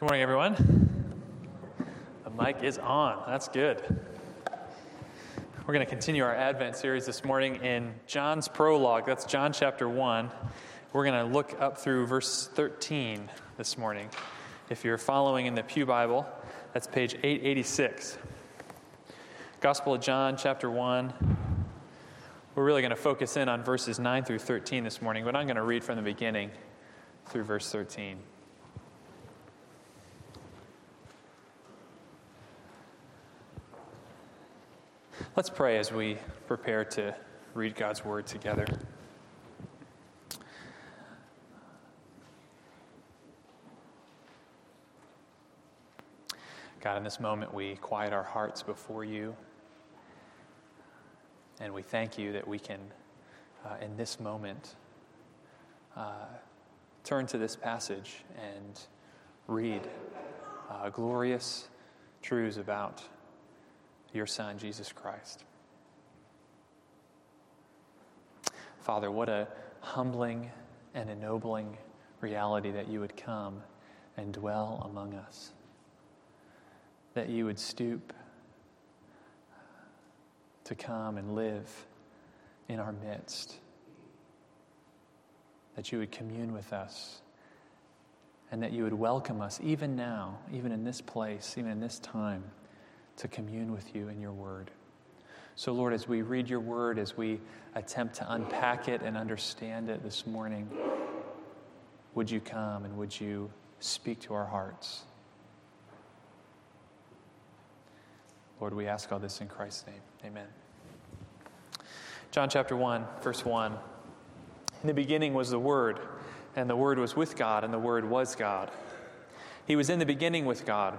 Good morning, everyone. The mic is on. That's good. We're going to continue our Advent series this morning in John's prologue. That's John chapter 1. We're going to look up through verse 13 this morning. If you're following in the Pew Bible, that's page 886. Gospel of John, chapter 1. We're really going to focus in on verses 9 through 13 this morning, but I'm going to read from the beginning through verse 13. Let's pray as we prepare to read God's word together. God, in this moment, we quiet our hearts before you. And we thank you that we can, uh, in this moment, uh, turn to this passage and read uh, glorious truths about your Son, Jesus Christ. Father, what a humbling and ennobling reality that you would come and dwell among us, that you would stoop to come and live in our midst, that you would commune with us, and that you would welcome us even now, even in this place, even in this time to commune with you in your word. So, Lord, as we read your word, as we attempt to unpack it and understand it this morning, would you come and would you speak to our hearts? Lord, we ask all this in Christ's name. Amen. John chapter 1, verse 1. In the beginning was the Word, and the Word was with God, and the Word was God. He was in the beginning with God.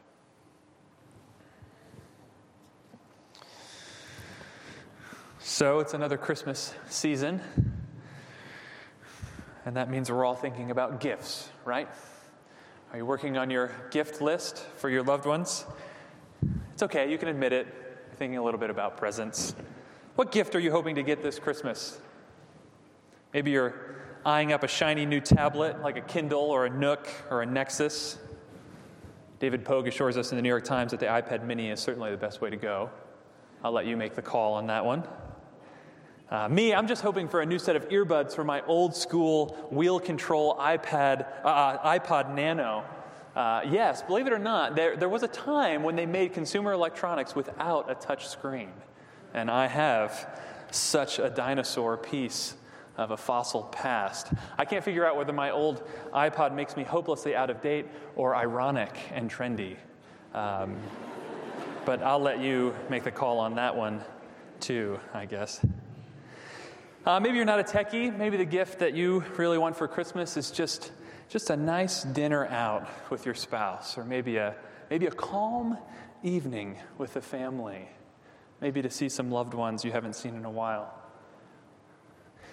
So it's another Christmas season. And that means we're all thinking about gifts, right? Are you working on your gift list for your loved ones? It's okay, you can admit it. You're thinking a little bit about presents. What gift are you hoping to get this Christmas? Maybe you're eyeing up a shiny new tablet like a Kindle or a Nook or a Nexus. David Pogue assures us in the New York Times that the iPad mini is certainly the best way to go. I'll let you make the call on that one. Uh, me, I'm just hoping for a new set of earbuds for my old school wheel control iPad, uh, iPod Nano. Uh, yes, believe it or not, there, there was a time when they made consumer electronics without a touch screen. And I have such a dinosaur piece of a fossil past. I can't figure out whether my old iPod makes me hopelessly out of date or ironic and trendy. Um, but I'll let you make the call on that one too, I guess. Uh, maybe you're not a techie. Maybe the gift that you really want for Christmas is just, just a nice dinner out with your spouse, or maybe a, maybe a calm evening with the family, maybe to see some loved ones you haven't seen in a while.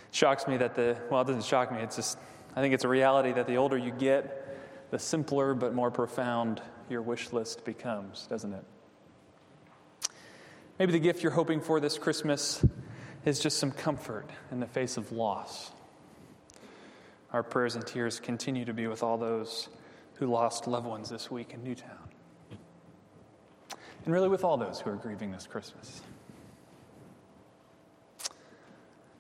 It shocks me that the, well, it doesn't shock me, it's just, I think it's a reality that the older you get, the simpler but more profound your wish list becomes, doesn't it? Maybe the gift you're hoping for this Christmas is just some comfort in the face of loss. Our prayers and tears continue to be with all those who lost loved ones this week in Newtown. And really with all those who are grieving this Christmas.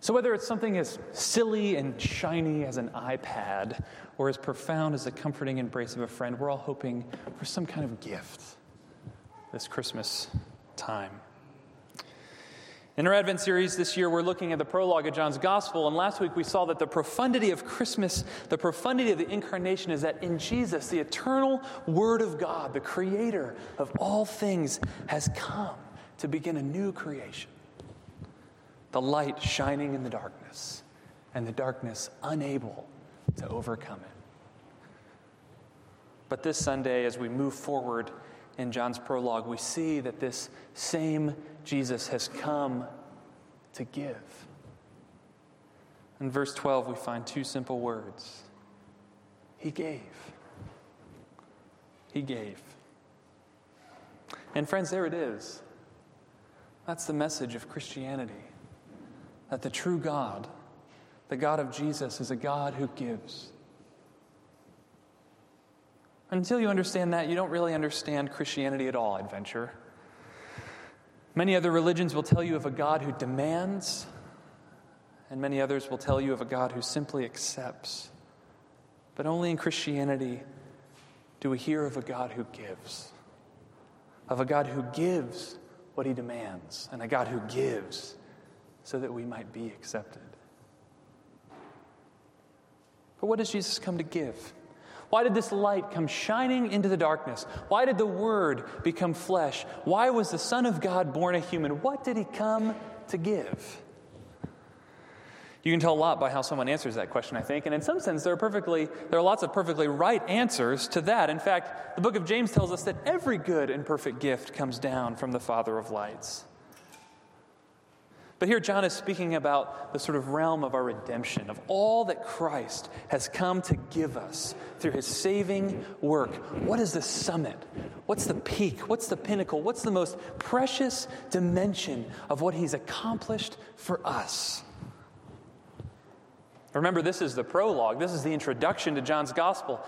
So, whether it's something as silly and shiny as an iPad or as profound as the comforting embrace of a friend, we're all hoping for some kind of gift this Christmas time. In our Advent series this year, we're looking at the prologue of John's Gospel, and last week we saw that the profundity of Christmas, the profundity of the incarnation, is that in Jesus, the eternal Word of God, the Creator of all things, has come to begin a new creation. The light shining in the darkness, and the darkness unable to overcome it. But this Sunday, as we move forward in John's prologue, we see that this same Jesus has come to give. In verse 12, we find two simple words He gave. He gave. And, friends, there it is. That's the message of Christianity that the true God, the God of Jesus, is a God who gives. Until you understand that, you don't really understand Christianity at all, adventure. Many other religions will tell you of a God who demands, and many others will tell you of a God who simply accepts. But only in Christianity do we hear of a God who gives, of a God who gives what he demands, and a God who gives so that we might be accepted. But what does Jesus come to give? Why did this light come shining into the darkness? Why did the Word become flesh? Why was the Son of God born a human? What did He come to give? You can tell a lot by how someone answers that question, I think. And in some sense, there are perfectly there are lots of perfectly right answers to that. In fact, the book of James tells us that every good and perfect gift comes down from the Father of lights. But here, John is speaking about the sort of realm of our redemption, of all that Christ has come to give us through his saving work. What is the summit? What's the peak? What's the pinnacle? What's the most precious dimension of what he's accomplished for us? Remember, this is the prologue, this is the introduction to John's gospel.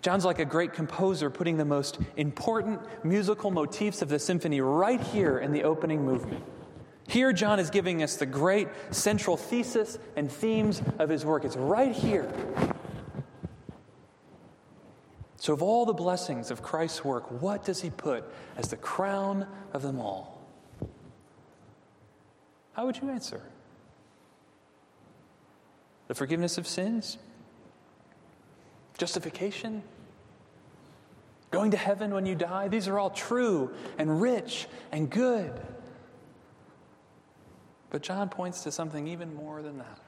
John's like a great composer putting the most important musical motifs of the symphony right here in the opening movement. Here, John is giving us the great central thesis and themes of his work. It's right here. So, of all the blessings of Christ's work, what does he put as the crown of them all? How would you answer? The forgiveness of sins? Justification? Going to heaven when you die? These are all true and rich and good. But John points to something even more than that.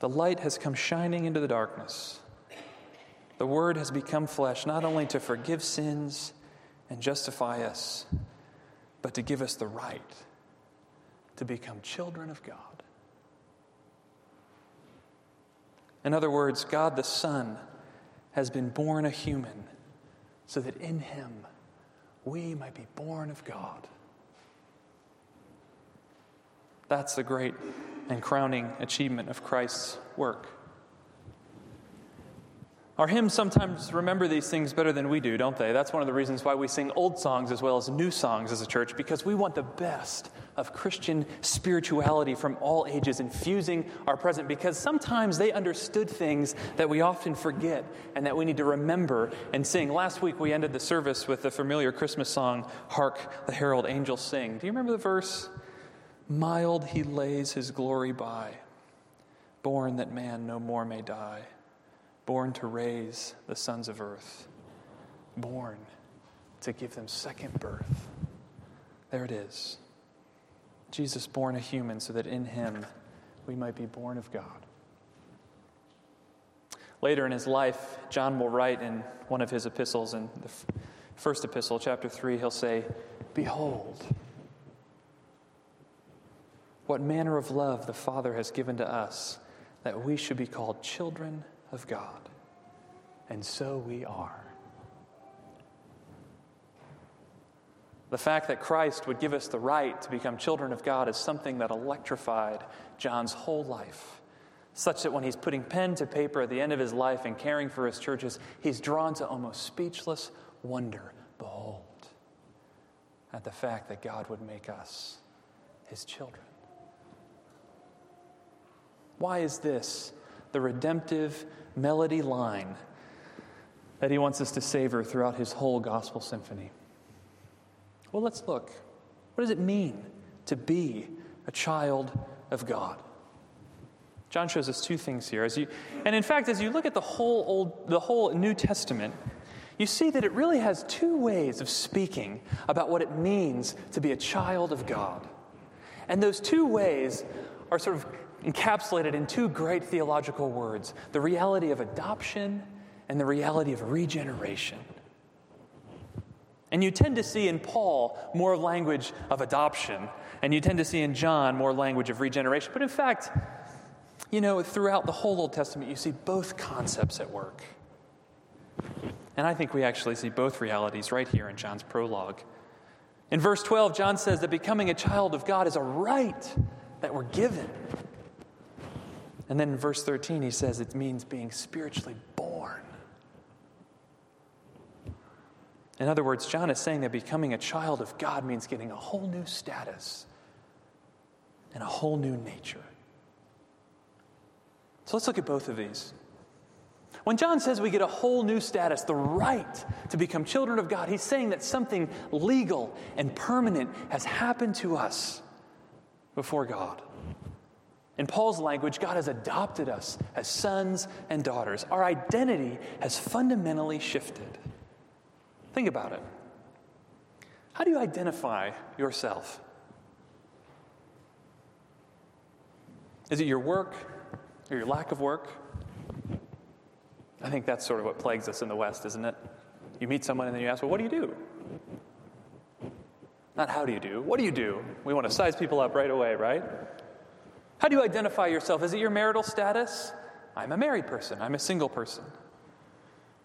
The light has come shining into the darkness. The Word has become flesh, not only to forgive sins and justify us, but to give us the right to become children of God. In other words, God the Son has been born a human so that in him we might be born of God. That's the great and crowning achievement of Christ's work. Our hymns sometimes remember these things better than we do, don't they? That's one of the reasons why we sing old songs as well as new songs as a church, because we want the best of Christian spirituality from all ages infusing our present, because sometimes they understood things that we often forget and that we need to remember and sing. Last week we ended the service with the familiar Christmas song, Hark the Herald Angels Sing. Do you remember the verse? Mild he lays his glory by, born that man no more may die, born to raise the sons of earth, born to give them second birth. There it is. Jesus born a human so that in him we might be born of God. Later in his life, John will write in one of his epistles, in the first epistle, chapter 3, he'll say, Behold, what manner of love the Father has given to us that we should be called children of God. And so we are. The fact that Christ would give us the right to become children of God is something that electrified John's whole life, such that when he's putting pen to paper at the end of his life and caring for his churches, he's drawn to almost speechless wonder. Behold, at the fact that God would make us his children. Why is this the redemptive melody line that he wants us to savor throughout his whole gospel symphony? Well, let's look. What does it mean to be a child of God? John shows us two things here. As you, and in fact, as you look at the whole, Old, the whole New Testament, you see that it really has two ways of speaking about what it means to be a child of God. And those two ways are sort of encapsulated in two great theological words the reality of adoption and the reality of regeneration. And you tend to see in Paul more language of adoption, and you tend to see in John more language of regeneration. But in fact, you know, throughout the whole Old Testament, you see both concepts at work. And I think we actually see both realities right here in John's prologue. In verse 12, John says that becoming a child of God is a right that we're given. And then in verse 13, he says it means being spiritually born. In other words, John is saying that becoming a child of God means getting a whole new status and a whole new nature. So let's look at both of these. When John says we get a whole new status, the right to become children of God, he's saying that something legal and permanent has happened to us before God. In Paul's language, God has adopted us as sons and daughters. Our identity has fundamentally shifted. Think about it. How do you identify yourself? Is it your work or your lack of work? I think that's sort of what plagues us in the West, isn't it? You meet someone and then you ask, well, what do you do? Not how do you do, what do you do? We want to size people up right away, right? How do you identify yourself? Is it your marital status? I'm a married person, I'm a single person.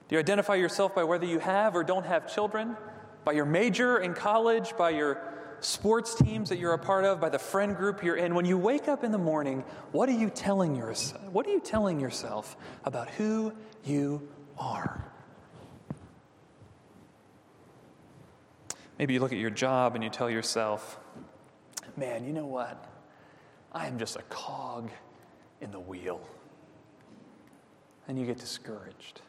Do you identify yourself by whether you have or don't have children? By your major in college? By your sports teams that you're a part of? By the friend group you're in? When you wake up in the morning, what are you telling yourself? What are you telling yourself about who you are. Maybe you look at your job and you tell yourself, man, you know what? I am just a cog in the wheel. And you get discouraged.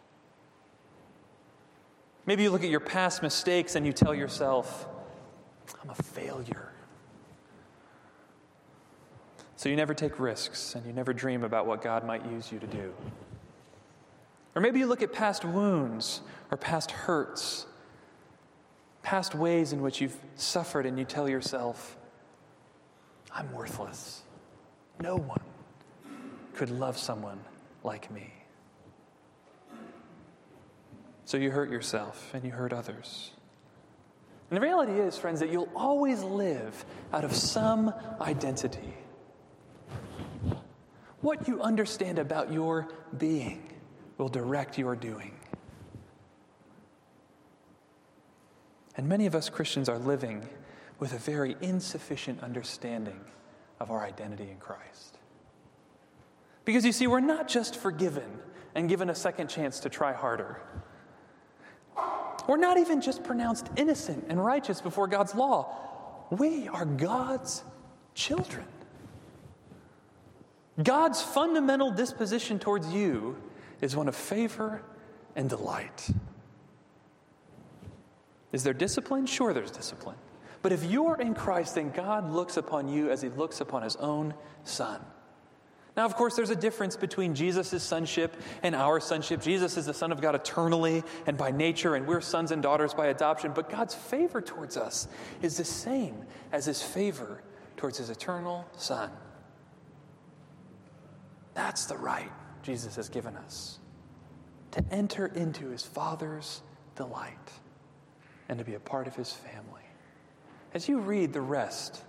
Maybe you look at your past mistakes and you tell yourself, I'm a failure. So you never take risks and you never dream about what God might use you to do. Or maybe you look at past wounds or past hurts, past ways in which you've suffered, and you tell yourself, I'm worthless. No one could love someone like me. So you hurt yourself and you hurt others. And the reality is, friends, that you'll always live out of some identity. What you understand about your being will direct your doing. And many of us Christians are living with a very insufficient understanding of our identity in Christ. Because you see, we're not just forgiven and given a second chance to try harder. We're not even just pronounced innocent and righteous before God's law. We are God's children. God's fundamental disposition towards you is one of favor and delight. Is there discipline? Sure, there's discipline. But if you're in Christ, then God looks upon you as he looks upon his own son. Now, of course, there's a difference between Jesus' sonship and our sonship. Jesus is the Son of God eternally and by nature, and we're sons and daughters by adoption. But God's favor towards us is the same as his favor towards his eternal Son. That's the right Jesus has given us to enter into his Father's delight and to be a part of his family. As you read the rest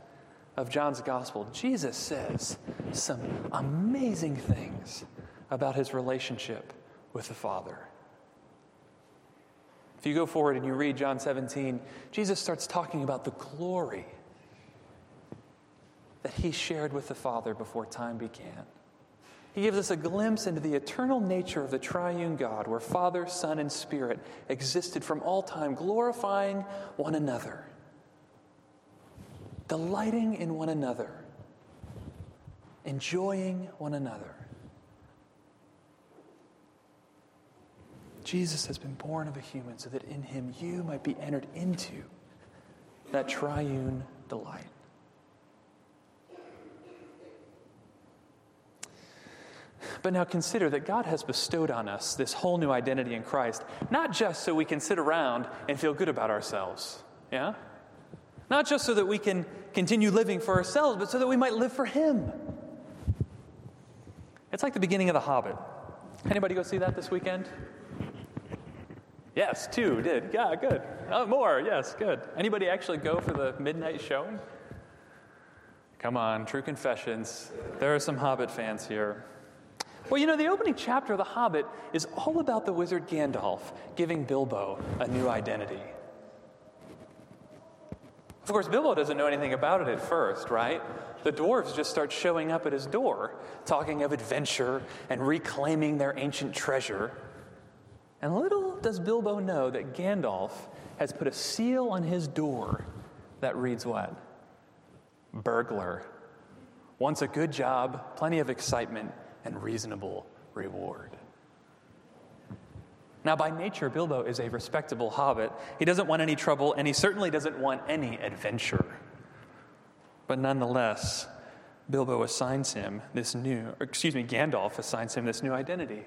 of John's gospel, Jesus says some amazing things about his relationship with the Father. If you go forward and you read John 17, Jesus starts talking about the glory that he shared with the Father before time began. He gives us a glimpse into the eternal nature of the triune God, where Father, Son, and Spirit existed from all time, glorifying one another, delighting in one another, enjoying one another. Jesus has been born of a human so that in him you might be entered into that triune delight. But now consider that God has bestowed on us this whole new identity in Christ, not just so we can sit around and feel good about ourselves, yeah? Not just so that we can continue living for ourselves, but so that we might live for Him. It's like the beginning of The Hobbit. Anybody go see that this weekend? Yes, two did. Yeah, good. Oh, more. Yes, good. Anybody actually go for the midnight showing? Come on, true confessions. There are some Hobbit fans here. Well, you know, the opening chapter of The Hobbit is all about the wizard Gandalf giving Bilbo a new identity. Of course, Bilbo doesn't know anything about it at first, right? The dwarves just start showing up at his door, talking of adventure and reclaiming their ancient treasure. And little does Bilbo know that Gandalf has put a seal on his door that reads what? Burglar. Wants a good job, plenty of excitement, and reasonable reward. Now, by nature, Bilbo is a respectable hobbit. He doesn't want any trouble, and he certainly doesn't want any adventure. But nonetheless, Bilbo assigns him this new, excuse me, Gandalf assigns him this new identity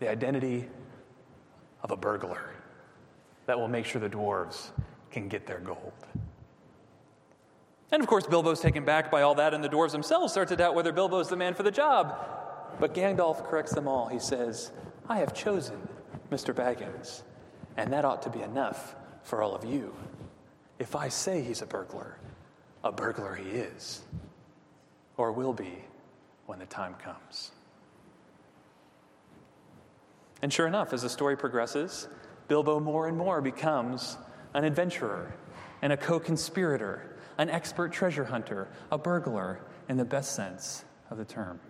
the identity of a burglar that will make sure the dwarves can get their gold. And of course, Bilbo's taken back by all that, and the dwarves themselves start to doubt whether Bilbo's the man for the job. But Gandalf corrects them all. He says, I have chosen Mr. Baggins, and that ought to be enough for all of you. If I say he's a burglar, a burglar he is, or will be when the time comes. And sure enough, as the story progresses, Bilbo more and more becomes an adventurer and a co conspirator, an expert treasure hunter, a burglar in the best sense of the term.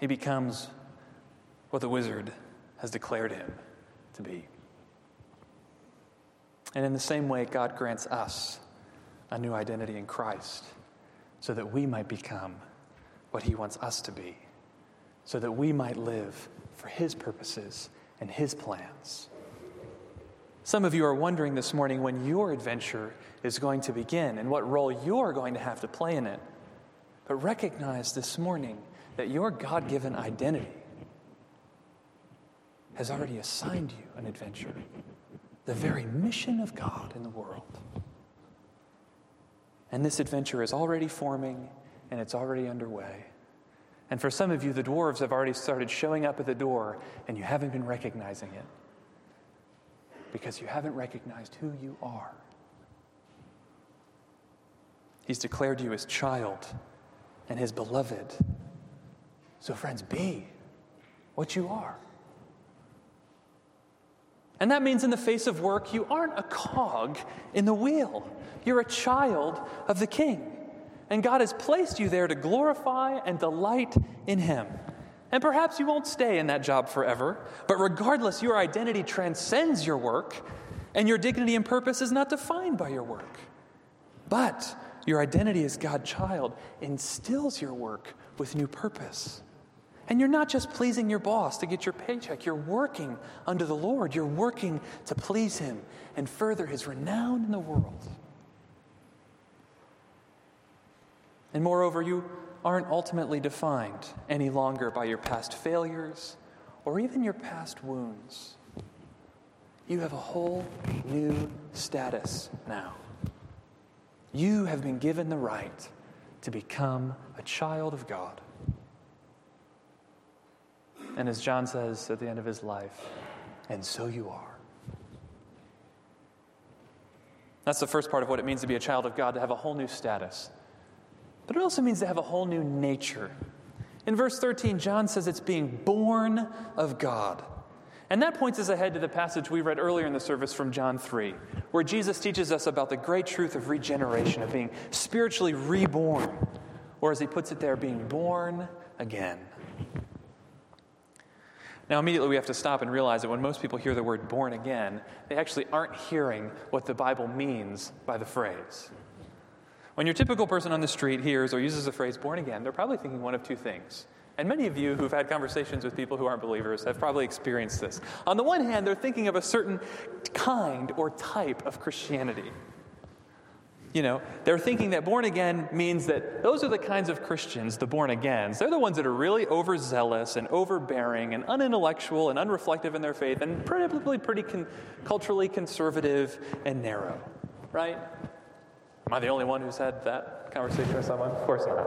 He becomes what the wizard has declared him to be. And in the same way, God grants us a new identity in Christ so that we might become what He wants us to be, so that we might live for His purposes and His plans. Some of you are wondering this morning when your adventure is going to begin and what role you're going to have to play in it. But recognize this morning that your God given identity has already assigned you an adventure, the very mission of God in the world. And this adventure is already forming and it's already underway. And for some of you, the dwarves have already started showing up at the door and you haven't been recognizing it because you haven't recognized who you are. He's declared you his child and his beloved. So, friends, be what you are. And that means in the face of work, you aren't a cog in the wheel. You're a child of the King. And God has placed you there to glorify and delight in Him. And perhaps you won't stay in that job forever, but regardless, your identity transcends your work, and your dignity and purpose is not defined by your work. But your identity as God's child instills your work with new purpose. And you're not just pleasing your boss to get your paycheck, you're working under the Lord. You're working to please Him and further His renown in the world. And moreover, you aren't ultimately defined any longer by your past failures or even your past wounds. You have a whole new status now. You have been given the right to become a child of God. And as John says at the end of his life, and so you are. That's the first part of what it means to be a child of God, to have a whole new status. But it also means to have a whole new nature. In verse 13, John says it's being born of God. And that points us ahead to the passage we read earlier in the service from John 3, where Jesus teaches us about the great truth of regeneration, of being spiritually reborn, or as he puts it there, being born again. Now, immediately we have to stop and realize that when most people hear the word born again, they actually aren't hearing what the Bible means by the phrase. When your typical person on the street hears or uses the phrase born again, they're probably thinking one of two things. And many of you who've had conversations with people who aren't believers have probably experienced this. On the one hand, they're thinking of a certain kind or type of Christianity. You know, they're thinking that born again means that those are the kinds of Christians, the born agains. They're the ones that are really overzealous and overbearing and unintellectual and unreflective in their faith and probably pretty con- culturally conservative and narrow, right? Am I the only one who's had that conversation with someone? Of course not.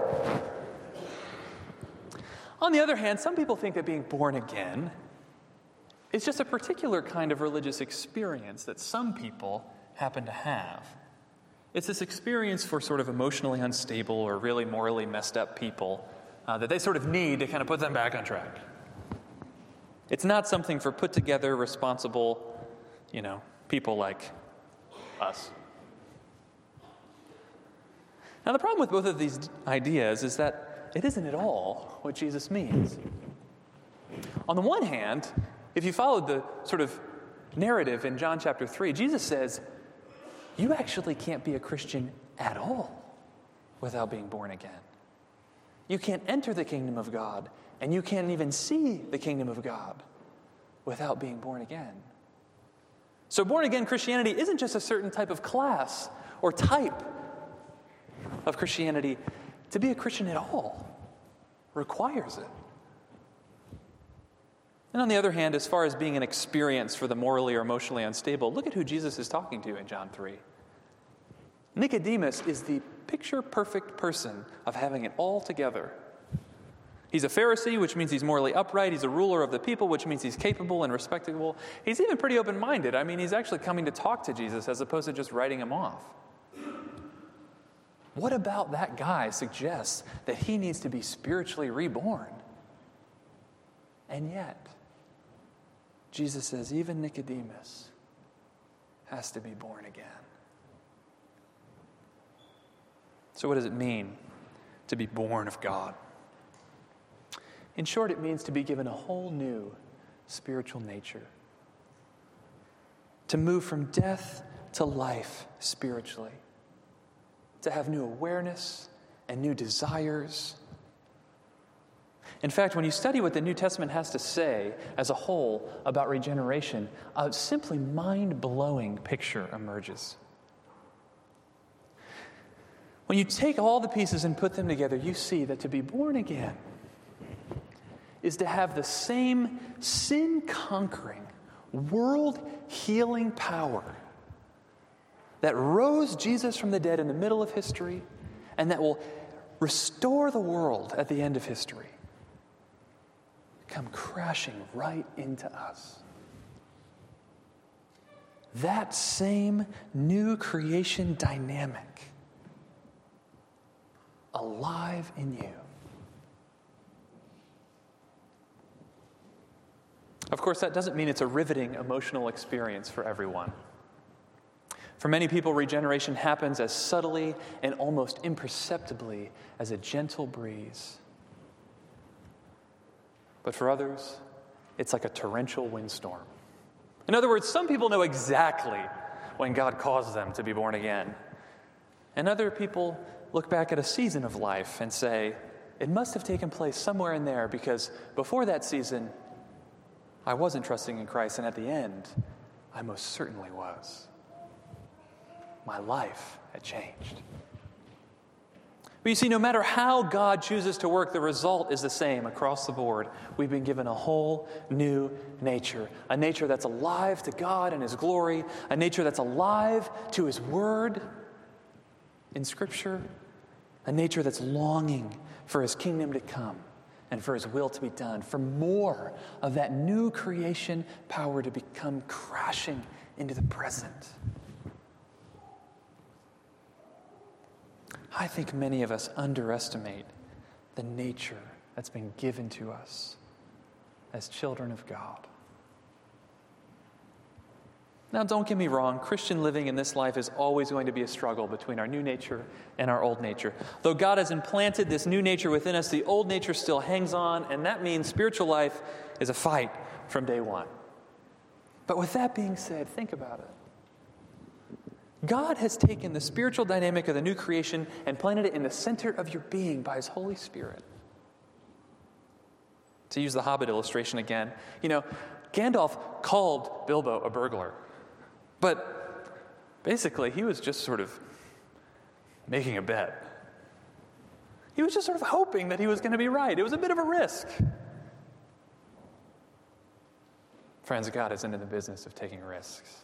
On the other hand, some people think that being born again is just a particular kind of religious experience that some people happen to have. It's this experience for sort of emotionally unstable or really morally messed up people uh, that they sort of need to kind of put them back on track. It's not something for put together, responsible, you know, people like us. Now, the problem with both of these ideas is that it isn't at all what Jesus means. On the one hand, if you followed the sort of narrative in John chapter 3, Jesus says, You actually can't be a Christian at all without being born again. You can't enter the kingdom of God, and you can't even see the kingdom of God without being born again. So, born again Christianity isn't just a certain type of class or type of Christianity, to be a Christian at all requires it. And on the other hand, as far as being an experience for the morally or emotionally unstable, look at who Jesus is talking to in John 3. Nicodemus is the picture perfect person of having it all together. He's a Pharisee, which means he's morally upright. He's a ruler of the people, which means he's capable and respectable. He's even pretty open minded. I mean, he's actually coming to talk to Jesus as opposed to just writing him off. What about that guy suggests that he needs to be spiritually reborn? And yet, Jesus says even Nicodemus has to be born again. So, what does it mean to be born of God? In short, it means to be given a whole new spiritual nature, to move from death to life spiritually to have new awareness and new desires. In fact, when you study what the New Testament has to say as a whole about regeneration, a simply mind blowing picture emerges. When you take all the pieces and put them together, you see that to be born again is to have the same sin conquering, world healing power that rose Jesus from the dead in the middle of history and that will restore the world at the end of history come crashing right into us. That same new creation dynamic alive in you. Of course, that doesn't mean it's a riveting emotional experience for everyone. For many people, regeneration happens as subtly and almost imperceptibly as a gentle breeze. But for others, it's like a torrential windstorm. In other words, some people know exactly when God caused them to be born again. And other people look back at a season of life and say, it must have taken place somewhere in there because before that season, I wasn't trusting in Christ, and at the end, I most certainly was my life had changed. But you see, no matter how God chooses to work, the result is the same across the board. We've been given a whole new nature, a nature that's alive to God and His glory, a nature that's alive to His Word in Scripture, a nature that's longing for His kingdom to come and for His will to be done, for more of that new creation power to become crashing into the present. I think many of us underestimate the nature that's been given to us as children of God. Now, don't get me wrong, Christian living in this life is always going to be a struggle between our new nature and our old nature. Though God has implanted this new nature within us, the old nature still hangs on, and that means spiritual life is a fight from day one. But with that being said, think about it. God has taken the spiritual dynamic of the new creation and planted it in the center of your being by His Holy Spirit. To use the Hobbit illustration again, you know, Gandalf called Bilbo a burglar, but basically he was just sort of making a bet. He was just sort of hoping that he was going to be right. It was a bit of a risk. Friends, God isn't in the business of taking risks.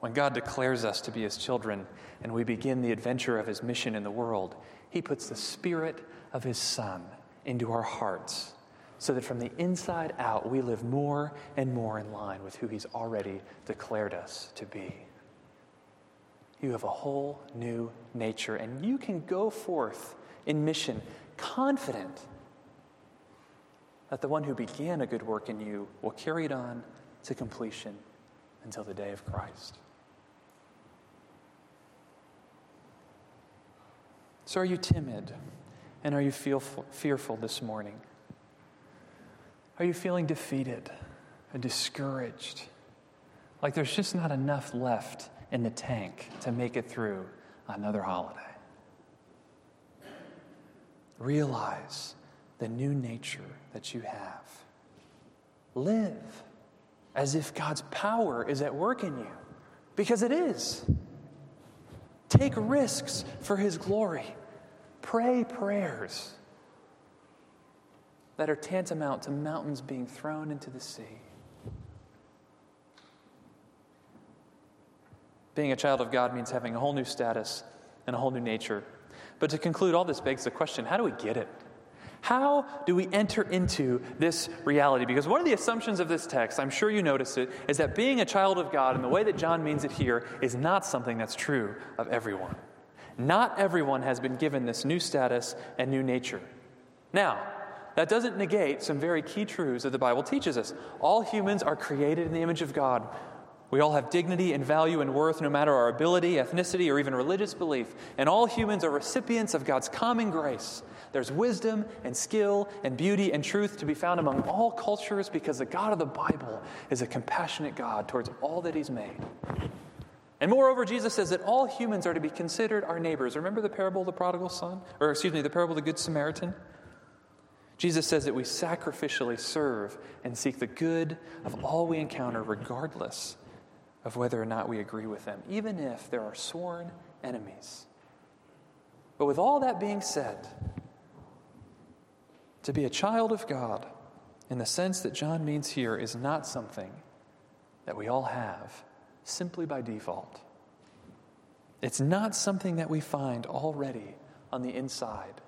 When God declares us to be his children and we begin the adventure of his mission in the world, he puts the spirit of his Son into our hearts so that from the inside out we live more and more in line with who he's already declared us to be. You have a whole new nature, and you can go forth in mission confident that the one who began a good work in you will carry it on to completion until the day of Christ. So, are you timid and are you feel, fearful this morning? Are you feeling defeated and discouraged? Like there's just not enough left in the tank to make it through another holiday? Realize the new nature that you have. Live as if God's power is at work in you, because it is. Take risks for His glory. Pray prayers that are tantamount to mountains being thrown into the sea. Being a child of God means having a whole new status and a whole new nature. But to conclude, all this begs the question how do we get it? How do we enter into this reality? Because one of the assumptions of this text, I'm sure you notice it, is that being a child of God, in the way that John means it here, is not something that's true of everyone. Not everyone has been given this new status and new nature. Now, that doesn't negate some very key truths that the Bible teaches us. All humans are created in the image of God. We all have dignity and value and worth, no matter our ability, ethnicity, or even religious belief. And all humans are recipients of God's common grace. There's wisdom and skill and beauty and truth to be found among all cultures because the God of the Bible is a compassionate God towards all that He's made. And moreover, Jesus says that all humans are to be considered our neighbors. Remember the parable of the prodigal son? Or, excuse me, the parable of the Good Samaritan? Jesus says that we sacrificially serve and seek the good of all we encounter, regardless of whether or not we agree with them, even if there are sworn enemies. But with all that being said, to be a child of God, in the sense that John means here, is not something that we all have simply by default. It's not something that we find already on the inside.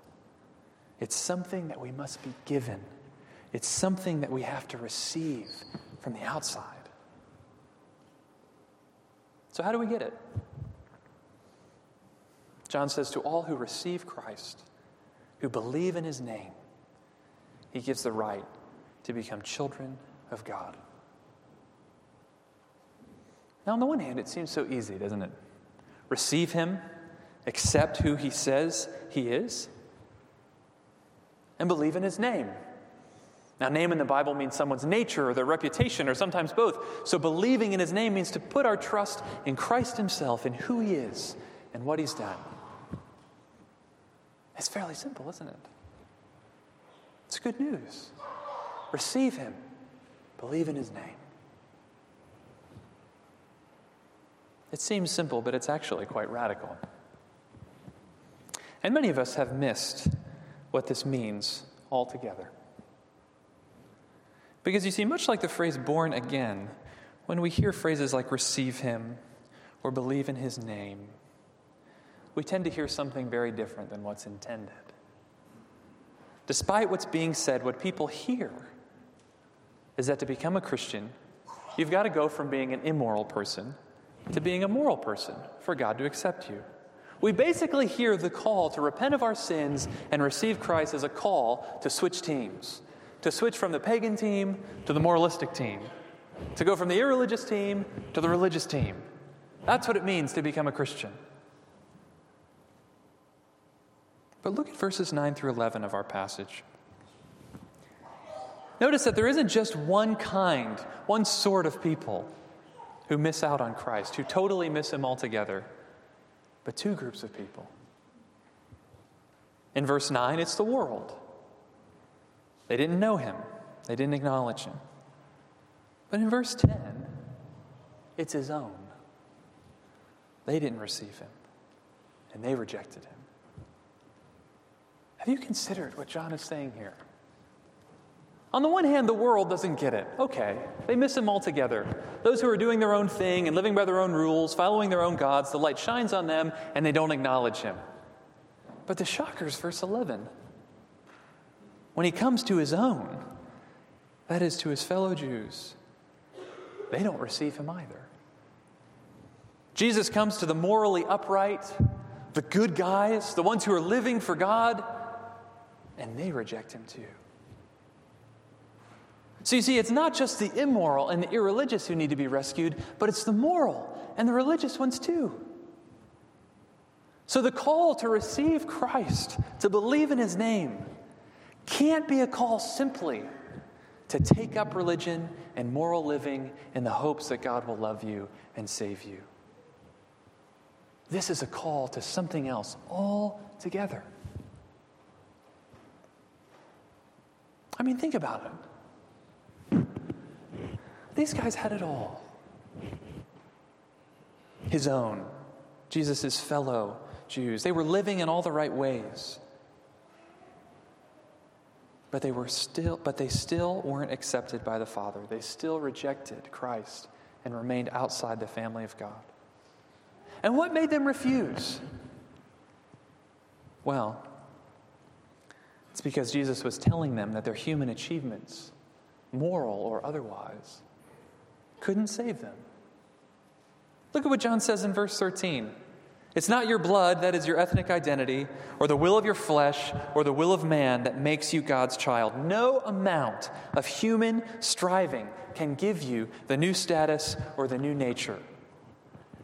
It's something that we must be given. It's something that we have to receive from the outside. So, how do we get it? John says, To all who receive Christ, who believe in his name, he gives the right to become children of God. Now, on the one hand, it seems so easy, doesn't it? Receive him, accept who he says he is, and believe in his name. Now, name in the Bible means someone's nature or their reputation, or sometimes both. So, believing in his name means to put our trust in Christ himself, in who he is, and what he's done. It's fairly simple, isn't it? It's good news. Receive him, believe in his name. It seems simple, but it's actually quite radical. And many of us have missed what this means altogether. Because you see, much like the phrase born again, when we hear phrases like receive him or believe in his name, we tend to hear something very different than what's intended. Despite what's being said, what people hear is that to become a Christian, you've got to go from being an immoral person to being a moral person for God to accept you. We basically hear the call to repent of our sins and receive Christ as a call to switch teams to switch from the pagan team to the moralistic team, to go from the irreligious team to the religious team. That's what it means to become a Christian. But look at verses 9 through 11 of our passage. Notice that there isn't just one kind, one sort of people who miss out on Christ, who totally miss Him altogether, but two groups of people. In verse 9, it's the world. They didn't know him, they didn't acknowledge him. But in verse 10, it's his own. They didn't receive him, and they rejected him. Have you considered what John is saying here? On the one hand, the world doesn't get it. Okay, they miss him altogether. Those who are doing their own thing and living by their own rules, following their own gods, the light shines on them and they don't acknowledge him. But the shockers, verse 11. When he comes to his own, that is to his fellow Jews, they don't receive him either. Jesus comes to the morally upright, the good guys, the ones who are living for God, and they reject him too. So you see, it's not just the immoral and the irreligious who need to be rescued, but it's the moral and the religious ones too. So the call to receive Christ, to believe in his name, can't be a call simply to take up religion and moral living in the hopes that God will love you and save you. This is a call to something else altogether. I mean, think about it. These guys had it all his own, Jesus' fellow Jews. They were living in all the right ways. But they were still but they still weren't accepted by the Father. They still rejected Christ and remained outside the family of God. And what made them refuse? Well, it's because Jesus was telling them that their human achievements, moral or otherwise, couldn't save them. Look at what John says in verse 13. It's not your blood, that is your ethnic identity, or the will of your flesh, or the will of man that makes you God's child. No amount of human striving can give you the new status or the new nature.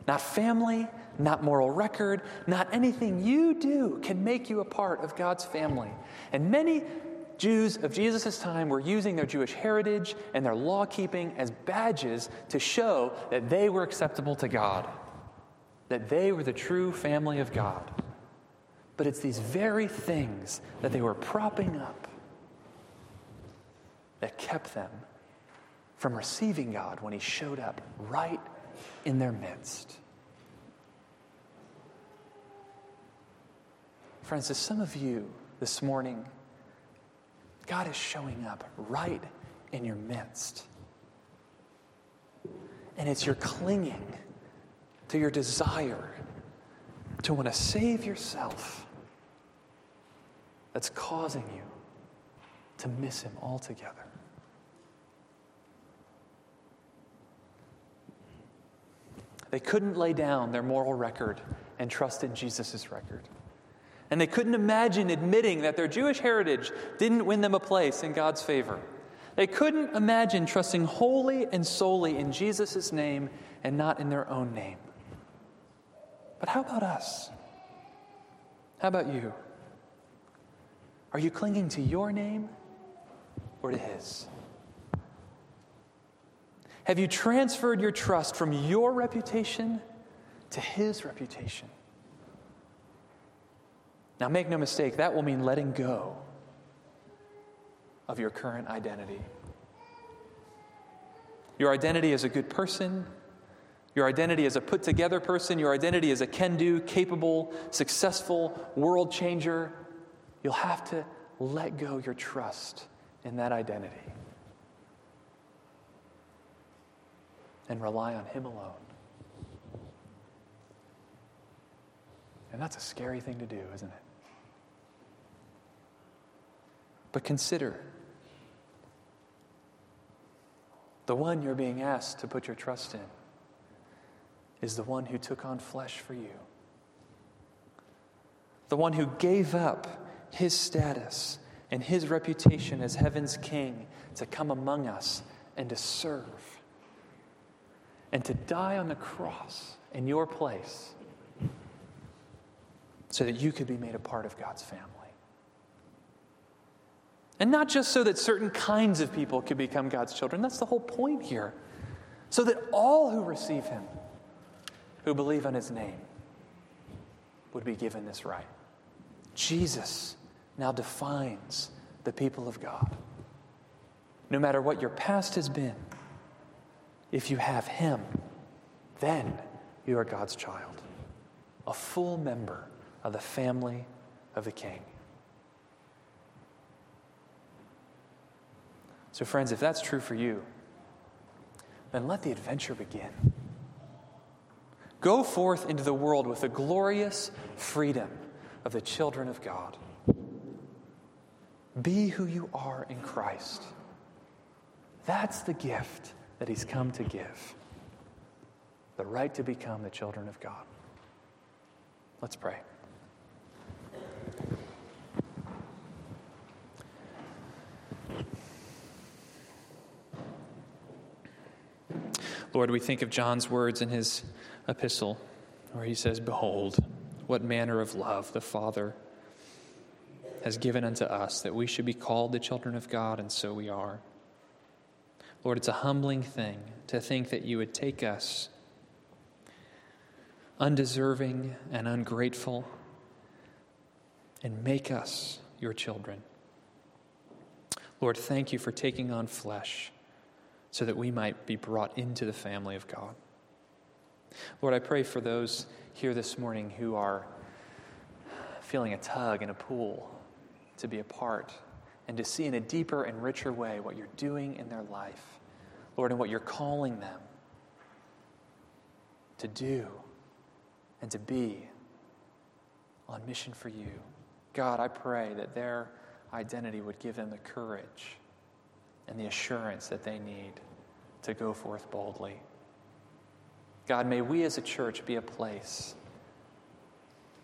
Not family, not moral record, not anything you do can make you a part of God's family. And many Jews of Jesus' time were using their Jewish heritage and their law keeping as badges to show that they were acceptable to God, that they were the true family of God. But it's these very things that they were propping up that kept them from receiving God when He showed up right in their midst. Friends, to some of you this morning, God is showing up right in your midst. And it's your clinging to your desire to want to save yourself that's causing you to miss Him altogether. They couldn't lay down their moral record and trust in Jesus' record. And they couldn't imagine admitting that their Jewish heritage didn't win them a place in God's favor. They couldn't imagine trusting wholly and solely in Jesus' name and not in their own name. But how about us? How about you? Are you clinging to your name or to His? Have you transferred your trust from your reputation to His reputation? Now, make no mistake, that will mean letting go of your current identity. Your identity as a good person, your identity as a put together person, your identity as a can do, capable, successful world changer. You'll have to let go your trust in that identity and rely on Him alone. And that's a scary thing to do, isn't it? But consider the one you're being asked to put your trust in is the one who took on flesh for you, the one who gave up his status and his reputation as heaven's king to come among us and to serve and to die on the cross in your place so that you could be made a part of God's family. And not just so that certain kinds of people could become God's children, that's the whole point here. So that all who receive Him, who believe on His name, would be given this right. Jesus now defines the people of God. No matter what your past has been, if you have Him, then you are God's child, a full member of the family of the King. So, friends, if that's true for you, then let the adventure begin. Go forth into the world with the glorious freedom of the children of God. Be who you are in Christ. That's the gift that He's come to give the right to become the children of God. Let's pray. Lord, we think of John's words in his epistle where he says, Behold, what manner of love the Father has given unto us that we should be called the children of God, and so we are. Lord, it's a humbling thing to think that you would take us, undeserving and ungrateful, and make us your children. Lord, thank you for taking on flesh so that we might be brought into the family of God. Lord, I pray for those here this morning who are feeling a tug and a pull to be a part and to see in a deeper and richer way what you're doing in their life, Lord, and what you're calling them to do and to be on mission for you. God, I pray that their identity would give them the courage and the assurance that they need to go forth boldly. God, may we as a church be a place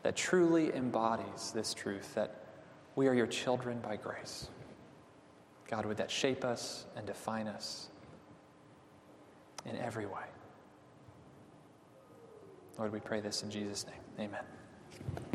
that truly embodies this truth that we are your children by grace. God, would that shape us and define us in every way? Lord, we pray this in Jesus' name. Amen.